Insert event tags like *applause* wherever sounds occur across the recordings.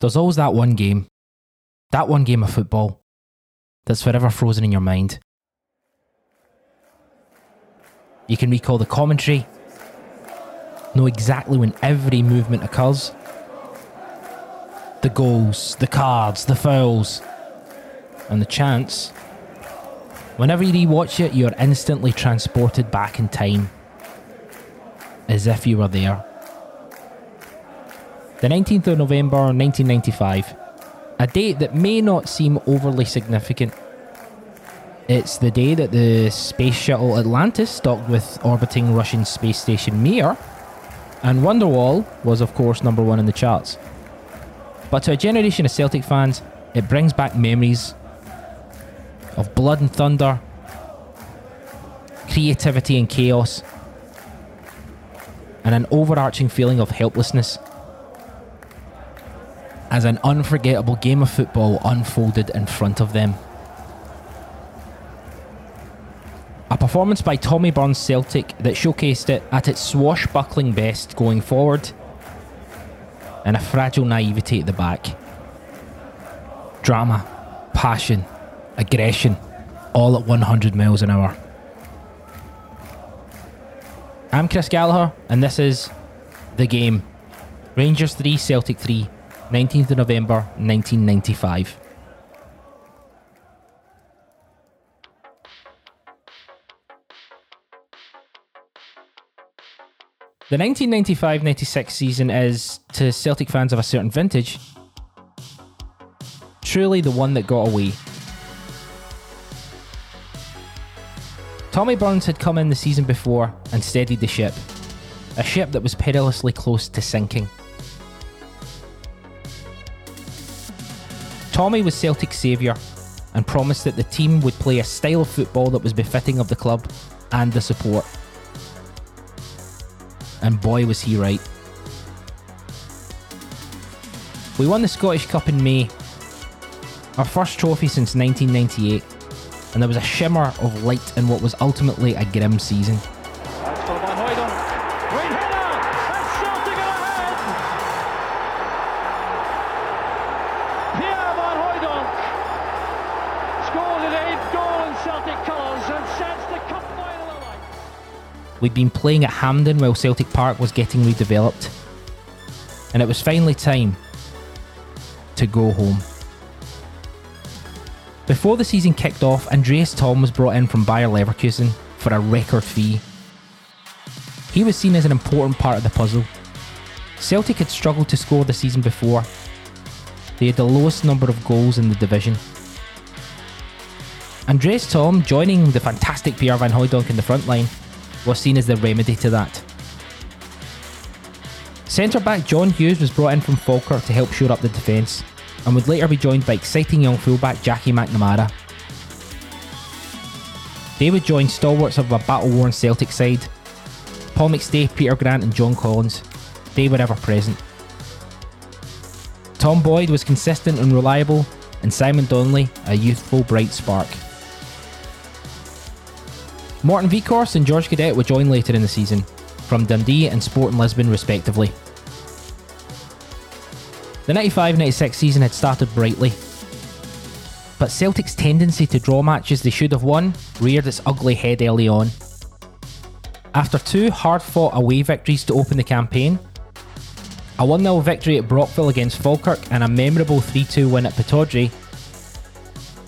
There's always that one game, that one game of football that's forever frozen in your mind. You can recall the commentary, know exactly when every movement occurs. The goals, the cards, the fouls, and the chance. Whenever you rewatch it, you're instantly transported back in time, as if you were there. The 19th of November 1995, a date that may not seem overly significant. It's the day that the space shuttle Atlantis docked with orbiting Russian space station Mir, and Wonderwall was, of course, number one in the charts. But to a generation of Celtic fans, it brings back memories of blood and thunder, creativity and chaos, and an overarching feeling of helplessness as an unforgettable game of football unfolded in front of them. A performance by Tommy Burns Celtic that showcased it at its swashbuckling best going forward and a fragile naivety at the back. Drama, passion, aggression, all at 100 miles an hour. I'm Chris Gallagher, and this is The Game. Rangers 3, Celtic 3, 19th of November 1995. The 1995 96 season is, to Celtic fans of a certain vintage, truly the one that got away. Tommy Burns had come in the season before and steadied the ship, a ship that was perilously close to sinking. Tommy was Celtic's saviour and promised that the team would play a style of football that was befitting of the club and the support and boy was he right. We won the Scottish Cup in May, our first trophy since 1998, and there was a shimmer of light in what was ultimately a grim season. We'd been playing at Hampden while Celtic Park was getting redeveloped. And it was finally time to go home. Before the season kicked off, Andreas Thom was brought in from Bayer Leverkusen for a record fee. He was seen as an important part of the puzzle. Celtic had struggled to score the season before. They had the lowest number of goals in the division. Andreas Thom joining the fantastic Pierre Van Hooijdonk in the front line was seen as the remedy to that. Centre back John Hughes was brought in from Falkirk to help shore up the defence, and would later be joined by exciting young fullback Jackie McNamara. They would join stalwarts of a battle worn Celtic side Paul McStay, Peter Grant, and John Collins. They were ever present. Tom Boyd was consistent and reliable, and Simon Donnelly a youthful bright spark. Morten Wieghorst and George Cadete would join later in the season, from Dundee and Sporting Lisbon respectively. The 95 96 season had started brightly, but Celtic's tendency to draw matches they should have won reared its ugly head early on. After two hard fought away victories to open the campaign, a 1 0 victory at Brockville against Falkirk, and a memorable 3 2 win at Pittodrie,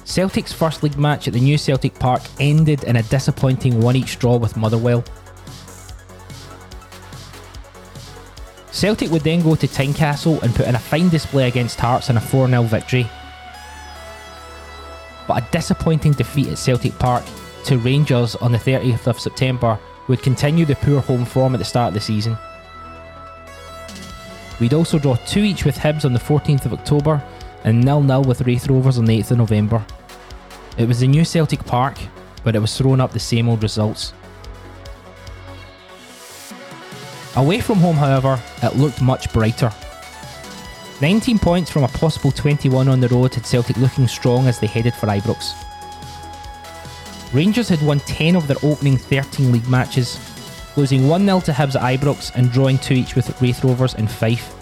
Celtic's first league match at the new Celtic Park ended in a disappointing one each draw with Motherwell. Celtic would then go to Tynecastle and put in a fine display against Hearts in a 4 0 victory. But a disappointing defeat at Celtic Park to Rangers on the 30th of September would continue the poor home form at the start of the season. We'd also draw 2 each with Hibs on the 14th of October and nil nil with Raith Rovers on the 8th of November. It was the new Celtic Park, but it was throwing up the same old results. Away from home, however, it looked much brighter. 19 points from a possible 21 on the road had Celtic looking strong as they headed for Ibrox. Rangers had won 10 of their opening 13 league matches, losing 1 0 to Hibs at Ibrox and drawing 2 each with Raith Rovers and Fife.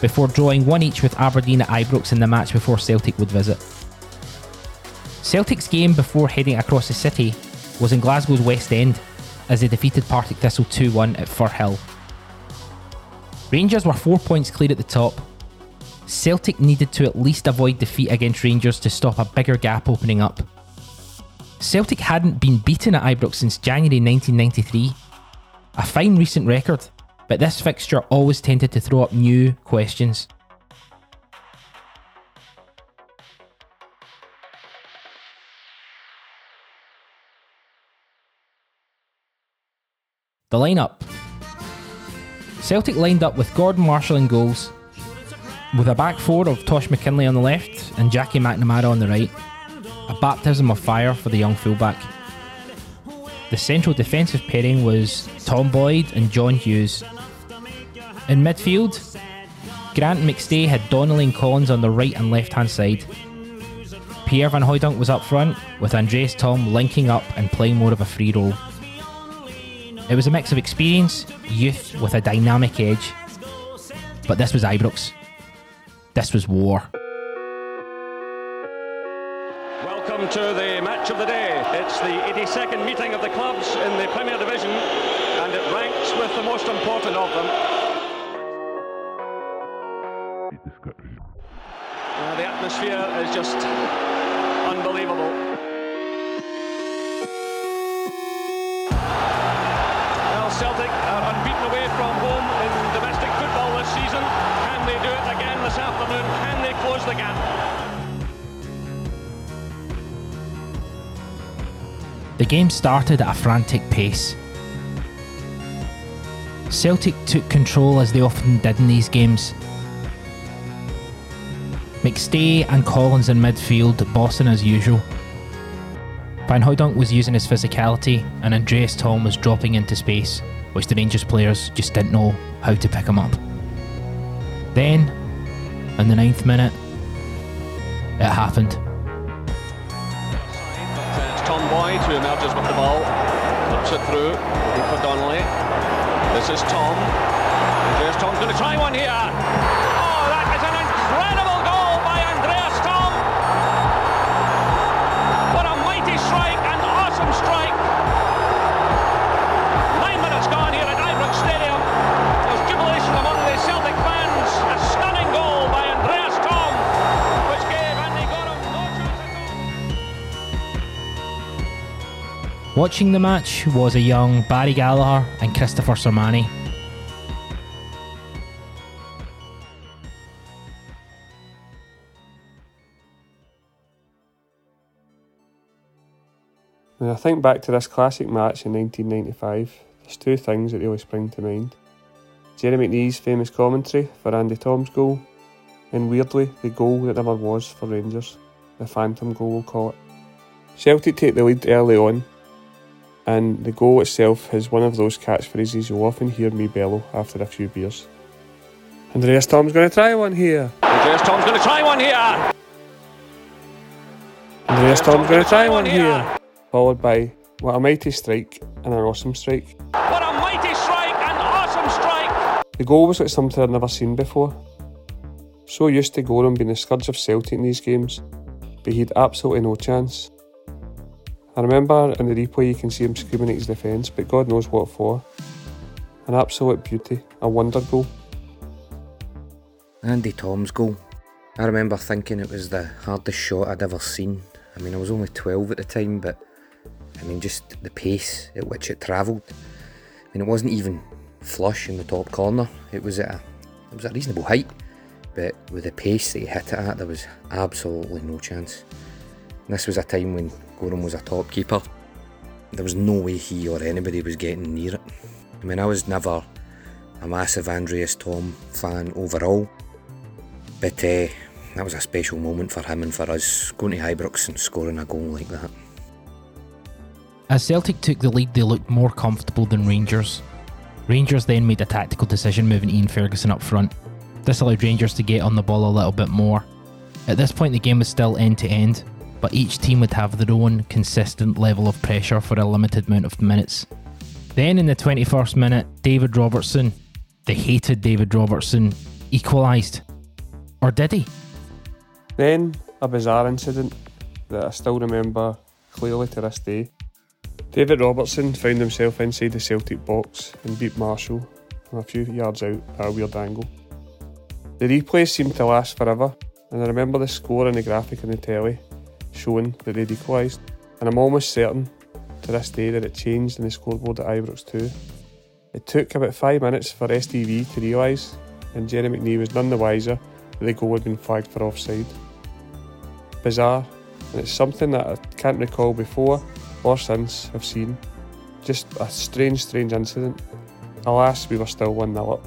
before drawing one each with Aberdeen at Ibrox in the match before Celtic would visit. Celtic's game before heading across the city was in Glasgow's West End as they defeated Partick Thistle 2 1 at Firhill. Rangers were four points clear at the top. Celtic needed to at least avoid defeat against Rangers to stop a bigger gap opening up. Celtic hadn't been beaten at Ibrox since January 1993. A fine recent record, but this fixture always tended to throw up new questions. The lineup Celtic lined up with Gordon Marshall in goals, with a back four of Tosh McKinlay on the left and Jackie McNamara on the right. A baptism of fire for the young fullback. The central defensive pairing was Tom Boyd and John Hughes. In midfield, Grant McStay had Donnelly and Collins on the right and left hand side. Pierre Van Hooijdonk was up front, with Andreas Thom linking up and playing more of a free role. It was a mix of experience, youth with a dynamic edge. But this was Ibrox. This was war. Welcome to the match of the day. It's the 82nd meeting of the clubs in the Premier Division, and it ranks with the most important of them. Uh, the atmosphere is just unbelievable. Close the gap? The game started at a frantic pace. Celtic took control as they often did in these games. McStay and Collins in midfield, bossing as usual. Van Hooijdonk was using his physicality, and Andreas Thom was dropping into space, which the Rangers players just didn't know how to pick him up. Then, in the ninth minute, it happened. It's Tom Boyd who with the ball, puts it through, for Donnelly. This is Thom. Thom's going to try one here. Watching the match was a young Barry Gallagher and Christopher Sermanni. When I think back to this classic match in 1995, there's two things that really spring to mind. Gerry McNee's famous commentary for Andy Thom's goal, and weirdly, the goal that never was for Rangers, the phantom goal we'll call it. Celtic take the lead early on, and the goal itself is one of those catchphrases you'll often hear me bellow after a few beers. Andreas Thom's going to try one here. Andreas Thom's going to try one here. Andreas Thom's going to try one here. Followed by what a mighty strike and an awesome strike. What a mighty strike and awesome strike. The goal was like something I'd never seen before. So used to Goram being the scourge of Celtic in these games, but he'd absolutely no chance. I remember in the replay you can see him screaming at his defence, but God knows what for. An absolute beauty, a wonder goal. Andy Thom's goal. I remember thinking it was the hardest shot I'd ever seen. I mean, I was only 12 at the time, but I mean, just the pace at which it travelled. I mean, it wasn't even flush in the top corner. It was at a, it was a reasonable height, but with the pace that he hit it at, there was absolutely no chance. And this was a time when Goram was a top keeper. There was no way he or anybody was getting near it. I mean, I was never a massive Andreas Thom fan overall, but uh, that was a special moment for him and for us going to Ibrox and scoring a goal like that. As Celtic took the lead, they looked more comfortable than Rangers. Rangers then made a tactical decision moving Ian Ferguson up front. This allowed Rangers to get on the ball a little bit more. At this point, the game was still end to end, but each team would have their own consistent level of pressure for a limited amount of minutes. Then in the 21st minute, David Robertson, the hated David Robertson, equalised. Or did he? Then, a bizarre incident that I still remember clearly to this day. David Robertson found himself inside the Celtic box and beat Marshall from a few yards out at a weird angle. The replay seemed to last forever, and I remember the score and the graphic on the telly showing that they'd equalised, and I'm almost certain to this day that it changed in the scoreboard at Ibrox too. It took about five minutes for STV to realise, and Gerry McNee was none the wiser that the goal had been flagged for offside. Bizarre, and it's something that I can't recall before or since I've seen. Just a strange, strange incident. Alas, we were still 1 0 up.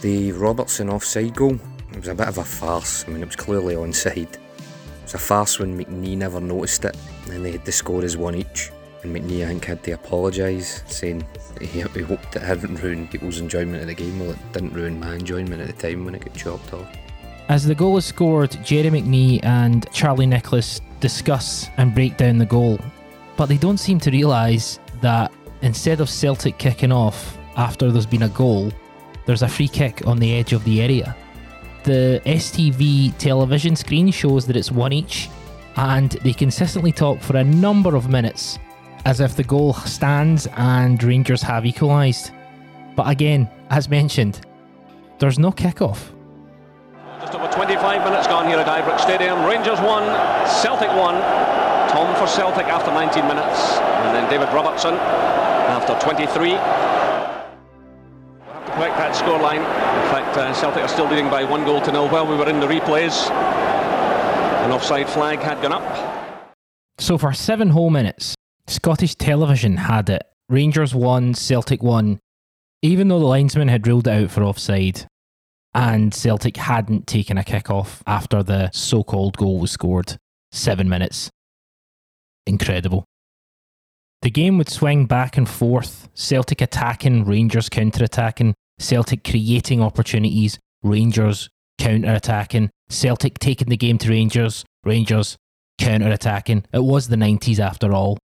The Robertson offside goal, it was a bit of a farce. I mean, it was clearly onside. It was a farce when McNee never noticed it, and they had the score as one each. And McNee, I think, had to apologise, saying he, he hoped it hadn't ruined people's enjoyment of the game. Well, it didn't ruin my enjoyment at the time when it got chopped off. As the goal is scored, Gerry McNee and Charlie Nicholas discuss and break down the goal, but they don't seem to realise that instead of Celtic kicking off after there's been a goal, there's a free kick on the edge of the area. The STV television screen shows that it's one each, and they consistently talk for a number of minutes as if the goal stands and Rangers have equalised. But again, as mentioned, there's no kick-off. Just over 25 minutes gone here at Ibrox Stadium. Rangers 1, Celtic 1. Thom for Celtic after 19 minutes. And then David Robertson after 23. Correct that scoreline. In fact, uh, Celtic are still leading by one goal to nil while we were in the replays. An offside flag had gone up. So for seven whole minutes, Scottish television had it. Rangers won, Celtic won, even though the linesman had ruled it out for offside and Celtic hadn't taken a kick off after the so called goal was scored. Seven minutes. Incredible. The game would swing back and forth, Celtic attacking, Rangers counter attacking, Celtic creating opportunities, Rangers counter attacking, Celtic taking the game to Rangers, Rangers counter attacking. It was the 90s after all.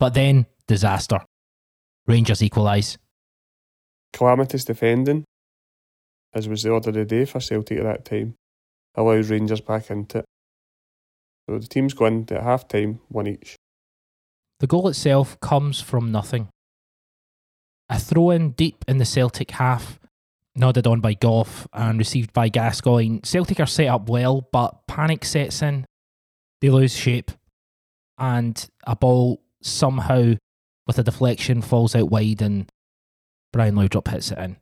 But then, disaster. Rangers equalise. Calamitous defending, as was the order of the day for Celtic at that time, allowed Rangers back into it. So the teams go in at half time, one each. The goal itself comes from nothing. A throw in deep in the Celtic half, nodded on by Gough and received by Gascoigne. Celtic are set up well, but panic sets in. They lose shape, and a ball somehow, with a deflection, falls out wide, and Brian Laudrup hits it in.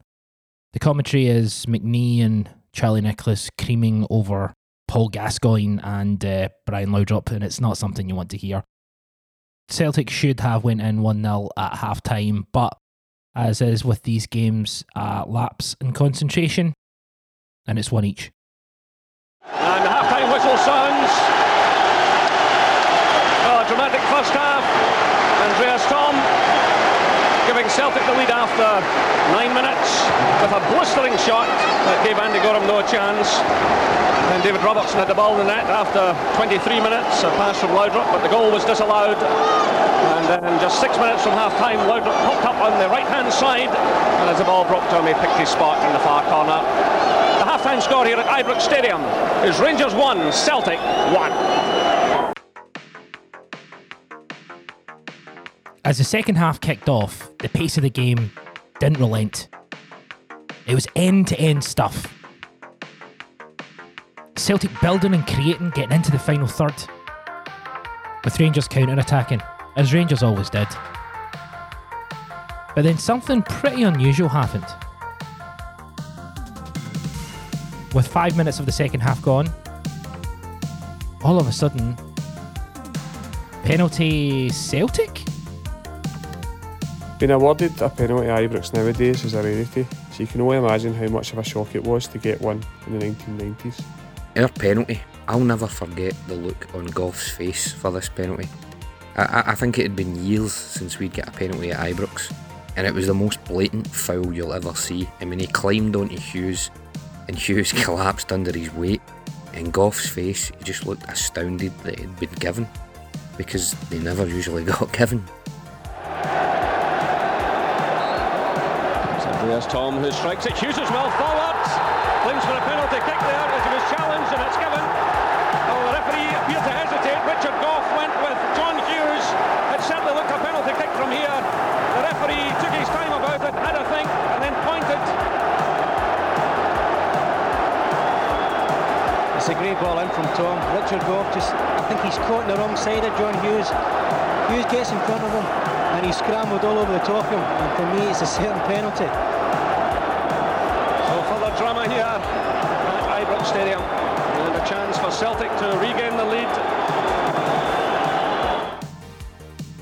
The commentary is McNee and Charlie Nicholas creaming over Paul Gascoigne and uh, Brian Laudrup, and it's not something you want to hear. Celtic should have went in 1-0 at half time, but as is with these games, uh, lapse in concentration, and it's one each. And the half-time whistle sounds. Oh, dramatic first half. Andreas Thom giving Celtic the lead after nine minutes with a blistering shot that gave Andy Goram no chance. And David Robertson had the ball in the net after 23 minutes, a pass from Laudrup, but the goal was disallowed. And then just six minutes from half time, Laudrup popped up on the right hand side, and as the ball broke to him, he picked his spot in the far corner. The half time score here at Ibrox Stadium is Rangers 1, Celtic 1. As the second half kicked off, the pace of the game didn't relent. It was end to end stuff. Celtic building and creating, getting into the final third, with Rangers counter attacking, as Rangers always did. But then something pretty unusual happened. With five minutes of the second half gone, all of a sudden, penalty Celtic? Being awarded a penalty at Ibrox nowadays is a rarity, so you can only imagine how much of a shock it was to get one in the 1990s. Our penalty, I'll never forget the look on Gough's face for this penalty. I, I, I think it had been years since we'd get a penalty at Ibrox, and it was the most blatant foul you'll ever see. I mean, he climbed onto Hughes, and Hughes *laughs* collapsed under his weight, and Gough's face, he just looked astounded that it had been given, because they never usually *laughs* got given. It's Thom who strikes it. Hughes as well forward. Collins for a penalty kick there as he was challenged and it's given. Oh, the referee appeared to hesitate. Richard Gough went with John Hughes. It certainly looked a penalty kick from here. The referee took his time about it, had a think, and then pointed. It's a great ball in from Thom. Richard Gough just, I think he's caught on the wrong side of John Hughes. Hughes gets in front of him and he scrambled all over the top of him. And for me, it's a certain penalty. Stadium. And a chance for Celtic to regain the lead.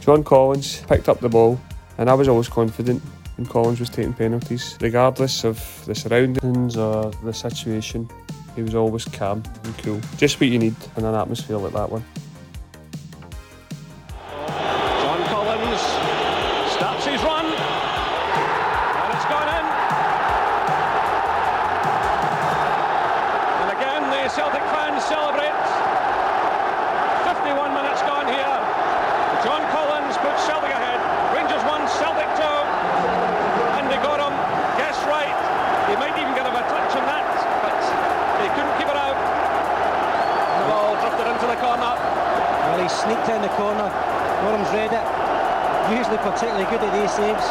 John Collins picked up the ball, and I was always confident when Collins was taking penalties, regardless of the surroundings or the situation. He was always calm and cool. Just what you need in an atmosphere like that one. Usually particularly good at these saves.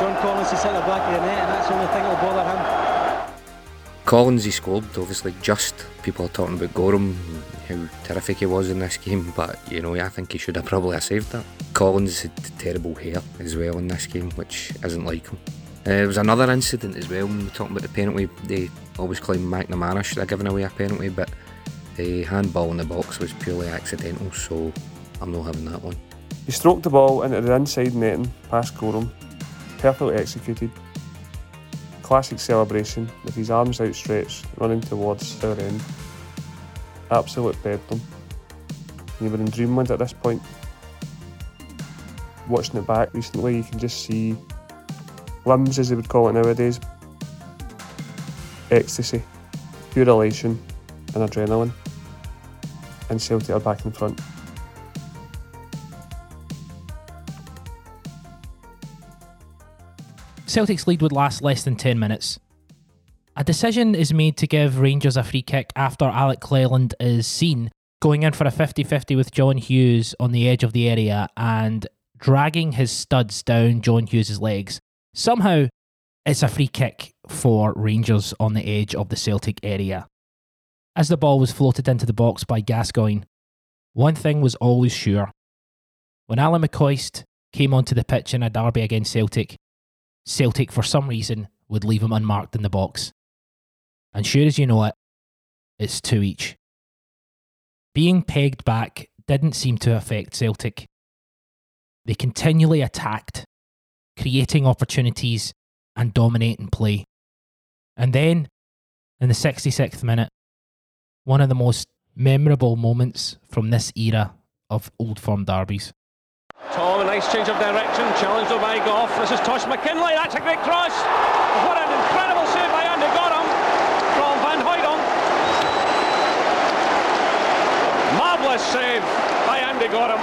John Collins is at the back of the net and that's the only thing that will bother him. Collins, he scored, obviously, just. People are talking about Goram, how terrific he was in this game, but you know, I think he should have probably have saved that. Collins had terrible hair as well in this game, which isn't like him. Uh, there was another incident as well when we were talking about the penalty. They always claim McNamara should have given away a penalty, but the handball in the box was purely accidental, so I'm not having that one. He stroked the ball into the inside netting past Goram. Perfectly executed. Classic celebration with his arms outstretched, running towards our end. Absolute bedlam. You were in dreamland at this point. Watching it back recently, you can just see limbs, as they would call it nowadays. Ecstasy, pure elation, and adrenaline. And Celtic are back in front. Celtic's lead would last less than 10 minutes. A decision is made to give Rangers a free kick after Alec Cleland is seen going in for a 50 50 with John Hughes on the edge of the area and dragging his studs down John Hughes' legs. Somehow, it's a free kick for Rangers on the edge of the Celtic area. As the ball was floated into the box by Gascoigne, one thing was always sure. When Alan McCoist came onto the pitch in a derby against Celtic, Celtic, for some reason, would leave him unmarked in the box. And sure as you know it, it's two each. Being pegged back didn't seem to affect Celtic. They continually attacked, creating opportunities and dominating play. And then, in the 66th minute, one of the most memorable moments from this era of Old Firm derbies. Thom, nice change of direction, challenged by Gough. This is Tosh McKinlay, that's a great cross. What an incredible save by Andy Goram from Van Hooijdonk. Marvellous save by Andy Goram.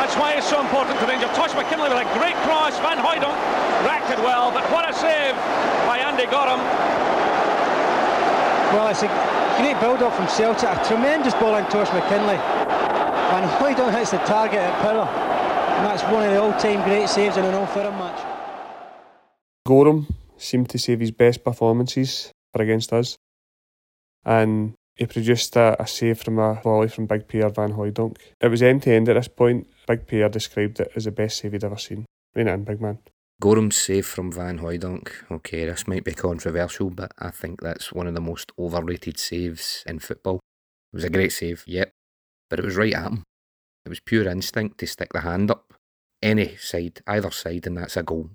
That's why it's so important to Rangers. Tosh McKinlay with a great cross, Van Hooijdonk reacted well, but what a save by Andy Goram. Well, it's a great build-up from Celtic. A tremendous ball in Tosh McKinlay. Van Hooijdonk hits the target at power. And that's one of the all-time great saves in an Old Firm match. Goram seemed to save his best performances for against us, and he produced a, a save from a volley from Big Pierre Van Hooijdonk. It was end to end at this point. Big Pierre described it as the best save he'd ever seen. Rein it in, big man. Goram's save from Van Hooijdonk. Okay, this might be controversial, but I think that's one of the most overrated saves in football. It was a great save, yep, but it was right at him. It was pure instinct to stick the hand up. Any side, either side, and that's a goal.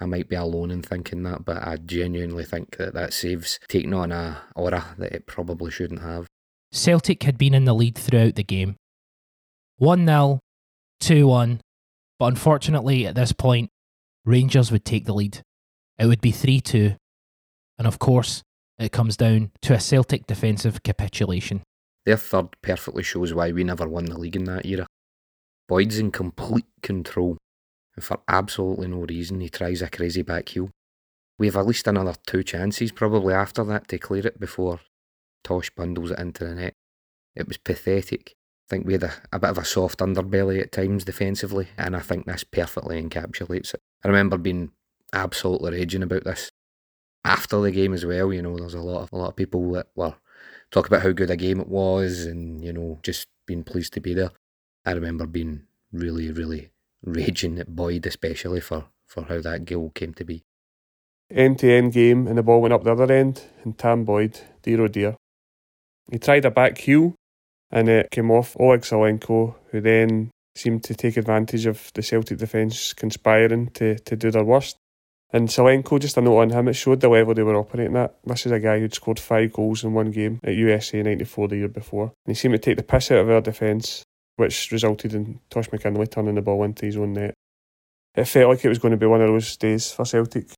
I might be alone in thinking that, but I genuinely think that that save's taking on a aura that it probably shouldn't have. Celtic had been in the lead throughout the game 1 0, 2 1, but unfortunately at this point, Rangers would take the lead. It would be 3 2, and of course, it comes down to a Celtic defensive capitulation. Their third perfectly shows why we never won the league in that era. Boyd's in complete control, and for absolutely no reason he tries a crazy back heel. we have at least another two chances probably after that to clear it before Tosh bundles it into the net. It was pathetic. I think we had a, a bit of a soft underbelly at times defensively, and I think this perfectly encapsulates it. I remember being absolutely raging about this after the game as well. You know, there's a lot of a lot of people that were talk about how good a game it was, and you know, just being pleased to be there. I remember being really, really *laughs* raging at Boyd, especially for for how that goal came to be. End to end game, and the ball went up the other end, and Tam Boyd, dear oh dear. He tried a back heel, and it came off Oleg Salenko, who then seemed to take advantage of the Celtic defence conspiring to, to do their worst. And Salenko, just a note on him, it showed the level they were operating at. This is a guy who'd scored five goals in one game at USA 94 the year before. And he seemed to take the piss out of our defence, which resulted in Tosh McKinlay turning the ball into his own net. It felt like it was going to be one of those days for Celtic.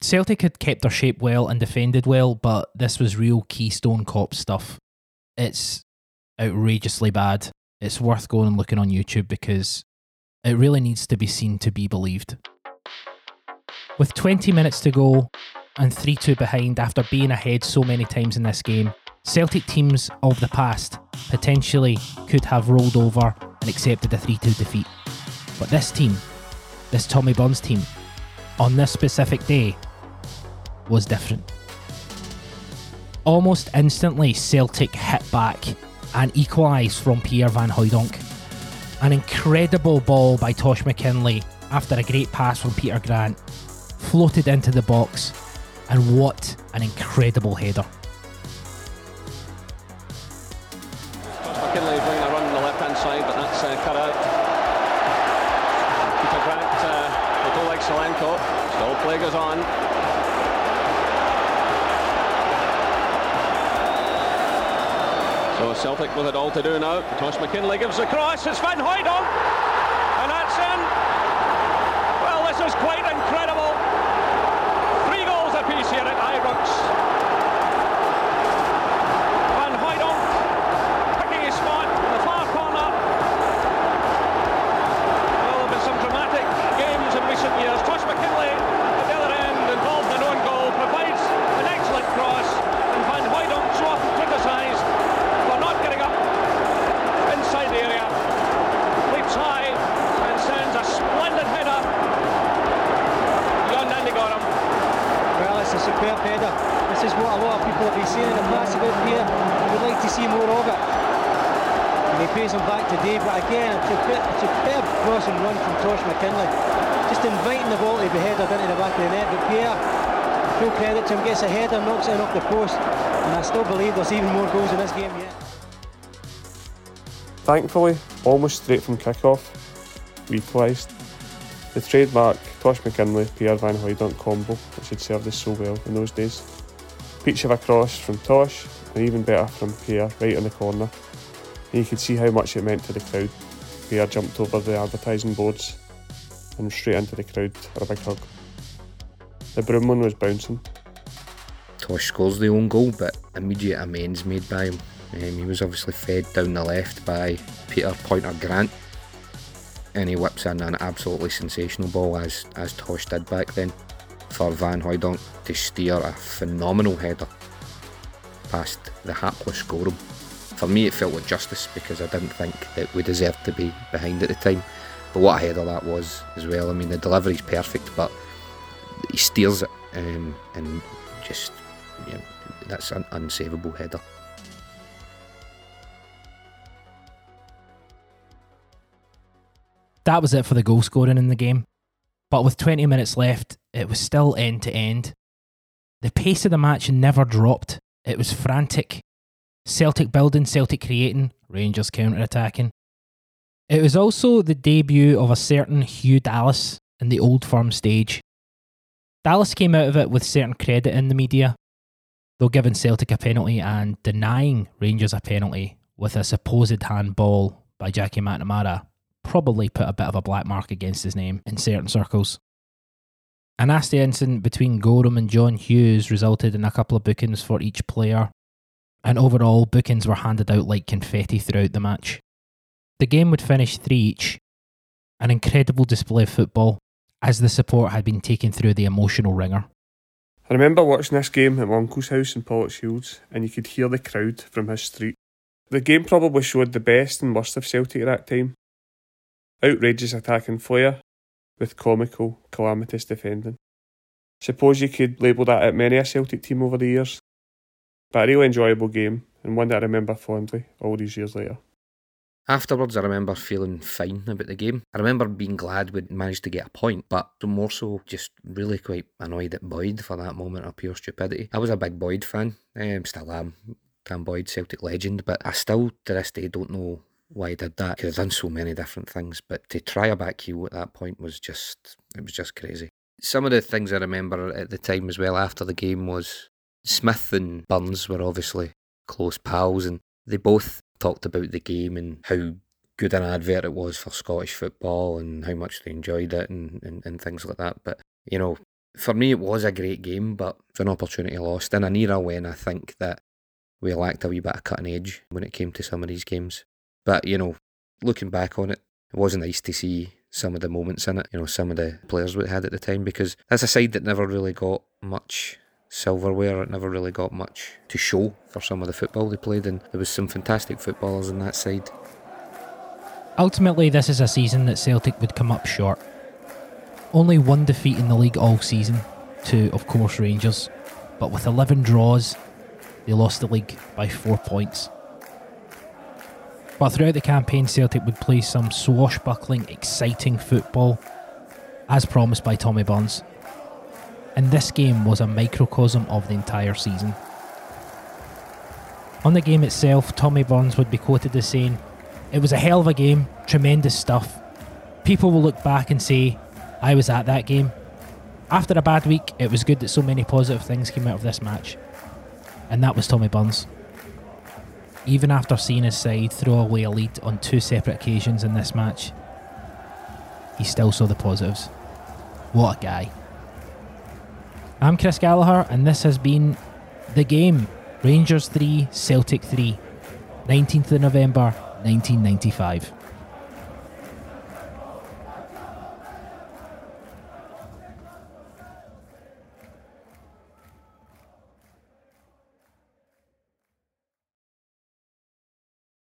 Celtic had kept their shape well and defended well, but this was real Keystone Cop stuff. It's outrageously bad. It's worth going and looking on YouTube because it really needs to be seen to be believed. With 20 minutes to go and 3 2 behind after being ahead so many times in this game, Celtic teams of the past potentially could have rolled over and accepted a 3 2 defeat. But this team, this Tommy Burns team, on this specific day, was different. Almost instantly, Celtic hit back and equalised from Pierre Van Hooijdonk. An incredible ball by Tosh McKinlay after a great pass from Peter Grant floated into the box, and what an incredible header. McKinlay bringing a run on the left hand side, but that's uh, cut out. Peter Grant uh, with Oleg Salenko. Still play goes on. So Celtic with it all to do now. Tosh McKinlay gives the cross. It's Van Hooijdonk. Just inviting the ball to be headed into the back of the net. But Pierre, full credit to him, gets a header, knocks it in off the post. And I still believe there's even more goals in this game yet. Thankfully, almost straight from kick-off, we equalised. The trademark Tosh McKinlay Pierre Van Hooijdonk combo, which had served us so well in those days. Peach of a cross from Tosh, and even better from Pierre right on the corner. And you could see how much it meant to the crowd. Pierre jumped over the advertising boards and straight into the crowd for a big hug. The Broomloan was bouncing. Tosh scores the own goal, but immediate amends made by him. Um, he was obviously fed down the left by Peter Pointer Grant, and he whips in an absolutely sensational ball as as Tosh did back then for Van Hooijdonk to steer a phenomenal header past the hapless Goram. For me, it felt like justice because I didn't think that we deserved to be behind at the time. But what a header that was as well. I mean, the delivery's perfect, but he steers it um, and just you know, that's an unsavable header. That was it for the goal scoring in the game. But with 20 minutes left, it was still end to end. The pace of the match never dropped. It was frantic. Celtic building, Celtic creating, Rangers counter attacking. It was also the debut of a certain Hugh Dallas in the old firm stage. Dallas came out of it with certain credit in the media, though giving Celtic a penalty and denying Rangers a penalty with a supposed handball by Jackie McNamara probably put a bit of a black mark against his name in certain circles. A nasty incident between Goram and John Hughes resulted in a couple of bookings for each player, and overall, bookings were handed out like confetti throughout the match. The game would finish 3 each, an incredible display of football, as the support had been taken through the emotional ringer. I remember watching this game at my uncle's house in Pollokshields, and you could hear the crowd from his street. The game probably showed the best and worst of Celtic at that time. Outrageous attacking flair, with comical, calamitous defending. Suppose you could label that at many a Celtic team over the years. But a really enjoyable game, and one that I remember fondly all these years later. Afterwards, I remember feeling fine about the game. I remember being glad we'd managed to get a point, but more so just really quite annoyed at Boyd for that moment of pure stupidity. I was a big Boyd fan, um, still am. Dan Boyd, Celtic legend, but I still to this day don't know why he did that. Could have done so many different things, but to try a back heel at that point was just, it was just crazy. Some of the things I remember at the time as well after the game was Smith and Burns were obviously close pals, and they both talked about the game and how good an advert it was for Scottish football and how much they enjoyed it and, and, and things like that. But, you know, for me, it was a great game, but it's an opportunity lost in an era when I think that we lacked a wee bit of cutting edge when it came to some of these games. But, you know, looking back on it, it was nice to see some of the moments in it, you know, some of the players we had at the time, because that's a side that never really got much silverware. It never really got much to show for some of the football they played, and there was some fantastic footballers on that side. Ultimately, this is a season that Celtic would come up short. Only one defeat in the league all season, to, of course, Rangers, but with 11 draws, they lost the league by four points. But throughout the campaign, Celtic would play some swashbuckling, exciting football, as promised by Tommy Burns and this game was a microcosm of the entire season. On the game itself, Tommy Burns would be quoted as saying, It was a hell of a game, tremendous stuff. People will look back and say, I was at that game. After a bad week, it was good that so many positive things came out of this match. And that was Tommy Burns. Even after seeing his side throw away a lead on two separate occasions in this match, he still saw the positives. What a guy. I'm Chris Gallagher, and this has been The Game Rangers 3, Celtic 3, 19th of November 1995.